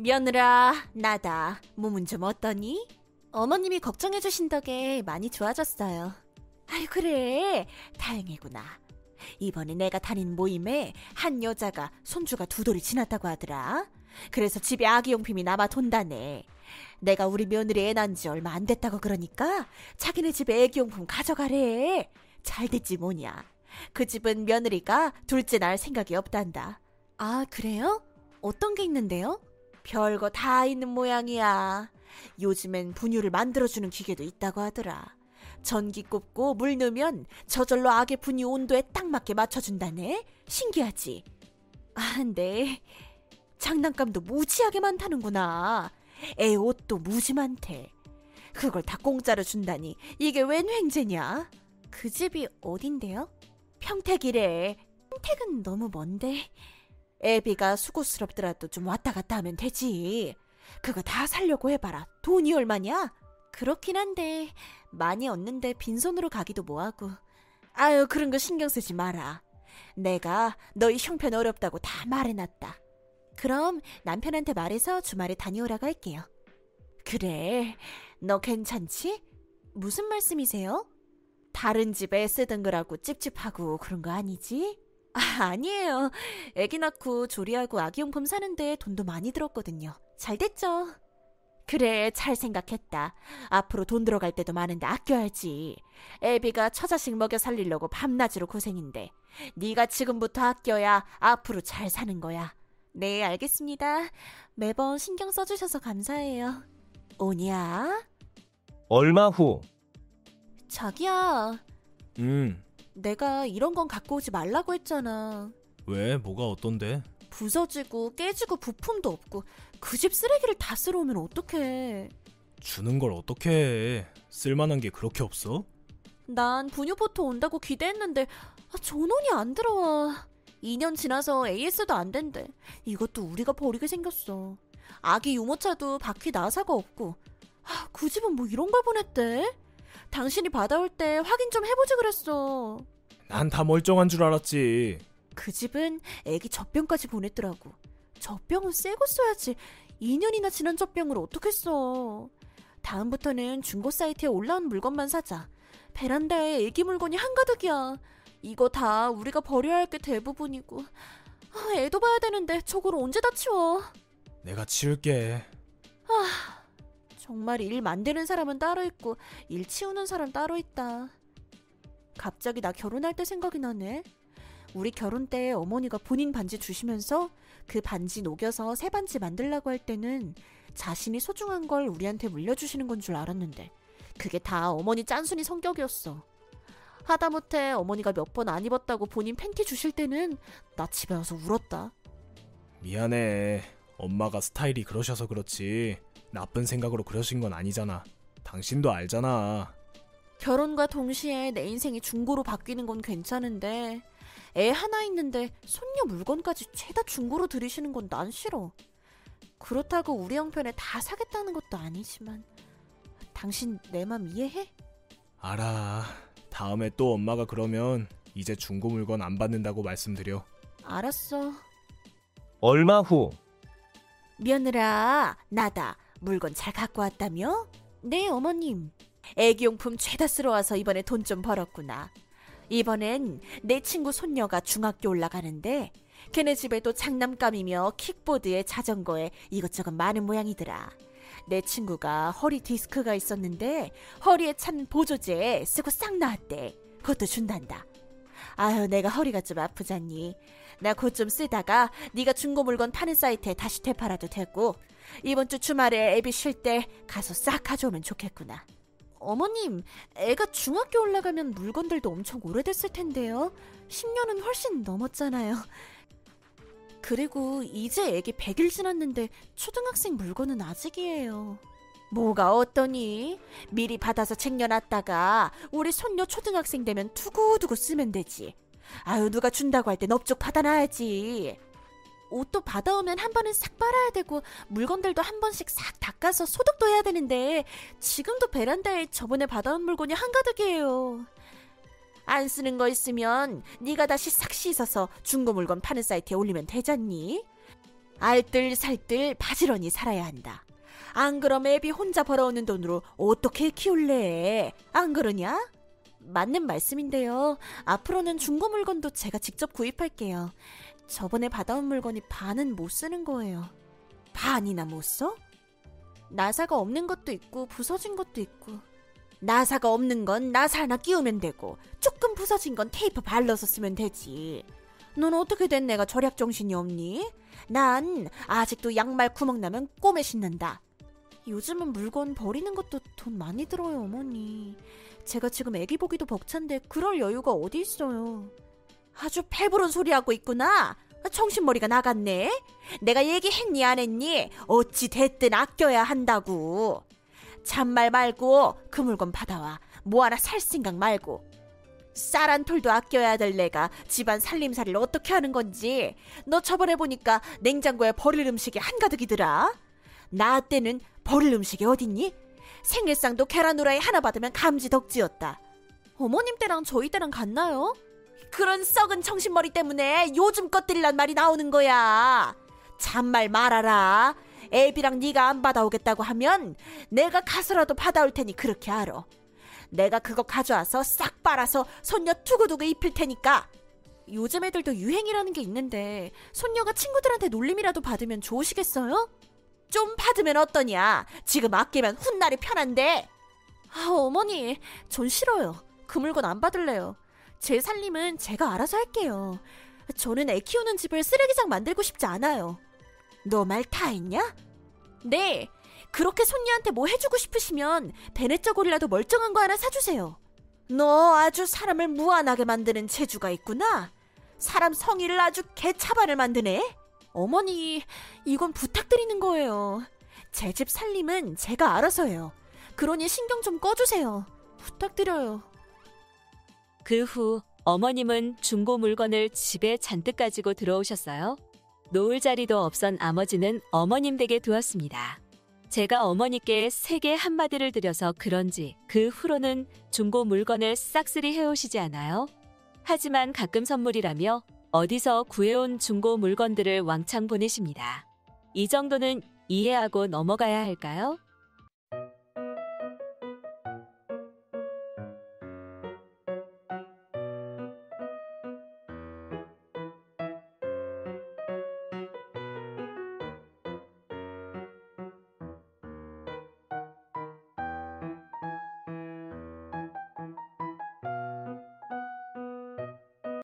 며느라, 나다. 몸은 좀 어떠니? 어머님이 걱정해주신 덕에 많이 좋아졌어요. 아유, 그래. 다행이구나. 이번에 내가 다닌 모임에 한 여자가 손주가 두 돌이 지났다고 하더라. 그래서 집에 아기용품이 남아 돈다네. 내가 우리 며느리 애 낳은 지 얼마 안 됐다고 그러니까 자기네 집에 애기용품 가져가래. 잘 됐지 뭐냐. 그 집은 며느리가 둘째 낳을 생각이 없단다. 아, 그래요? 어떤 게 있는데요? 별거 다 있는 모양이야. 요즘엔 분유를 만들어주는 기계도 있다고 하더라. 전기 꼽고 물 넣으면 저절로 아기 분유 온도에 딱 맞게 맞춰준다네. 신기하지? 아, 네. 장난감도 무지하게 많다는구나. 애 옷도 무지 많대. 그걸 다 공짜로 준다니 이게 웬 횡재냐? 그 집이 어딘데요? 평택이래. 평택은 너무 먼데. 애비가 수고스럽더라도 좀 왔다 갔다 하면 되지. 그거 다 살려고 해봐라. 돈이 얼마냐? 그렇긴 한데 많이 얻는데 빈손으로 가기도 뭐하고. 아유 그런 거 신경 쓰지 마라. 내가 너희 형편 어렵다고 다 말해놨다. 그럼 남편한테 말해서 주말에 다녀오라고 할게요. 그래, 너 괜찮지? 무슨 말씀이세요? 다른 집에 쓰던 거라고 찝찝하고 그런 거 아니지? 아, 아니에요. 애기 낳고 조리하고 아기용품 사는데 돈도 많이 들었거든요. 잘 됐죠? 그래, 잘 생각했다. 앞으로 돈 들어갈 때도 많은데 아껴야지. 애비가 처자식 먹여 살리려고 밤낮으로 고생인데 네가 지금부터 아껴야 앞으로 잘 사는 거야. 네, 알겠습니다. 매번 신경 써주셔서 감사해요. 오냐? 얼마 후. 자기야, 음, 내가 이런 건 갖고 오지 말라고 했잖아. 왜? 뭐가 어떤데? 부서지고 깨지고 부품도 없고 그 집 쓰레기를 다 쓸어 오면 어떡해. 주는 걸 어떻게 해? 쓸만한 게 그렇게 없어? 난 분유포트 온다고 기대했는데 아, 전원이 안 들어와. 2년 지나서 AS도 안 된대. 이것도 우리가 버리게 생겼어. 아기 유모차도 바퀴 나사가 없고. 아, 그 집은 뭐 이런 걸 보냈대? 당신이 받아올 때 확인 좀 해보지 그랬어. 난 다 멀쩡한 줄 알았지. 그 집은 애기 젖병까지 보냈더라고. 젖병은 새거 써야지. 2년이나 지난 젖병을 어떻게 써. 다음부터는 중고 사이트에 올라온 물건만 사자. 베란다에 애기 물건이 한가득이야. 이거 다 우리가 버려야 할 게 대부분이고. 아, 애도 봐야 되는데 저걸 언제 다 치워. 내가 치울게. 정말 일 만드는 사람은 따로 있고 일 치우는 사람 따로 있다. 갑자기 나 결혼할 때 생각이 나네. 우리 결혼 때 어머니가 본인 반지 주시면서 그 반지 녹여서 새 반지 만들라고 할 때는 자신이 소중한 걸 우리한테 물려주시는 건 줄 알았는데 그게 다 어머니 짠순이 성격이었어. 하다못해 어머니가 몇 번 안 입었다고 본인 팬티 주실 때는 나 집에 와서 울었다. 미안해. 엄마가 스타일이 그러셔서 그렇지. 나쁜 생각으로 그러신 건 아니잖아. 당신도 알잖아. 결혼과 동시에 내 인생이 중고로 바뀌는 건 괜찮은데 애 하나 있는데 손녀 물건까지 죄다 중고로 들이시는 건 난 싫어. 그렇다고 우리 형편에 다 사겠다는 것도 아니지만 당신 내 맘 이해해? 알아. 다음에 또 엄마가 그러면 이제 중고 물건 안 받는다고 말씀드려. 알았어. 얼마 후. 며느라 나다 물건 잘 갖고 왔다며? 네 어머님. 애기용품 죄다 쓸어 와서 이번에 돈 좀 벌었구나. 이번엔 내 친구 손녀가 중학교 올라가는데 걔네 집에도 장난감이며 킥보드에 자전거에 이것저것 많은 모양이더라. 내 친구가 허리 디스크가 있었는데 허리에 찬 보조제 쓰고 싹 나았대. 그것도 준단다. 아유 내가 허리가 좀 아프잖니. 나 곧 좀 쓰다가 네가 중고 물건 파는 사이트에 다시 되팔아도 되고 이번 주 주말에 애비 쉴 때 가서 싹 가져오면 좋겠구나. 어머님, 애가 중학교 올라가면 물건들도 엄청 오래됐을 텐데요. 10년은 훨씬 넘었잖아요. 그리고 이제 애기 100일 지났는데 초등학생 물건은 아직이에요. 뭐가 어떠니? 미리 받아서 챙겨놨다가 우리 손녀 초등학생 되면 두고두고 쓰면 되지. 아유 누가 준다고 할 땐 업적 받아놔야지. 옷도 받아오면 한 번은 싹 빨아야 되고 물건들도 한 번씩 싹 닦아서 소독도 해야 되는데 지금도 베란다에 저번에 받아온 물건이 한가득이에요. 안 쓰는 거 있으면 네가 다시 싹 씻어서 중고 물건 파는 사이트에 올리면 되잖니? 알뜰살뜰 바지런히 살아야 한다. 안 그럼 애비 혼자 벌어오는 돈으로 어떻게 키울래? 안 그러냐? 맞는 말씀인데요. 앞으로는 중고 물건도 제가 직접 구입할게요. 저번에 받아온 물건이 반은 못 쓰는 거예요. 반이나 못 써? 나사가 없는 것도 있고 부서진 것도 있고 나사가 없는 건 나사 하나 끼우면 되고 조금 부서진 건 테이프 발라서 쓰면 되지. 넌 어떻게 된 내가 절약 정신이 없니? 난 아직도 양말 구멍 나면 꼬매 신는다. 요즘은 물건 버리는 것도 돈 많이 들어요, 어머니. 제가 지금 애기 보기도 벅찬데 그럴 여유가 어디 있어요. 아주 패부른 소리 하고 있구나. 정신머리가 나갔네. 내가 얘기했니 안 했니? 어찌 됐든 아껴야 한다고. 잔말 말고 그 물건 받아와. 뭐 하나 살 생각 말고. 쌀한 톨도 아껴야 될 내가 집안 살림살이를 어떻게 하는 건지. 너 저번에 보니까 냉장고에 버릴 음식이 한가득이더라. 나 때는 버릴 음식이 어딨니? 생일상도 계란 후라이 하나 받으면 감지 덕지였다. 어머님 때랑 저희 때랑 같나요? 그런 썩은 정신머리 때문에 요즘 것들이란 말이 나오는 거야. 잔말 말아라. 애비랑 네가 안 받아오겠다고 하면 내가 가서라도 받아올 테니 그렇게 알아. 내가 그거 가져와서 싹 빨아서 손녀 두고두고 입힐 테니까. 요즘 애들도 유행이라는 게 있는데 손녀가 친구들한테 놀림이라도 받으면 좋으시겠어요? 좀 받으면 어떠냐? 지금 아끼면 훗날이 편한데. 아, 어머니, 전 싫어요. 그 물건 안 받을래요. 제 살림은 제가 알아서 할게요. 저는 애 키우는 집을 쓰레기장 만들고 싶지 않아요. 너 말 다 했냐? 네. 그렇게 손녀한테 뭐 해주고 싶으시면 베네쩌 고리라도 멀쩡한 거 하나 사주세요. 너 아주 사람을 무안하게 만드는 재주가 있구나. 사람 성의를 아주 개차반을 만드네. 어머니, 이건 부탁드리는 거예요. 제 집 살림은 제가 알아서 해요. 그러니 신경 좀 꺼주세요. 부탁드려요. 그 후 어머님은 중고 물건을 집에 잔뜩 가지고 들어오셨어요. 놓을 자리도 없던 아버지는 어머님 댁에 두었습니다. 제가 어머니께 세게 한마디를 드려서 그런지 그 후로는 중고 물건을 싹쓸이 해오시지 않아요. 하지만 가끔 선물이라며 어디서 구해온 중고 물건들을 왕창 보내십니다. 이 정도는 이해하고 넘어가야 할까요?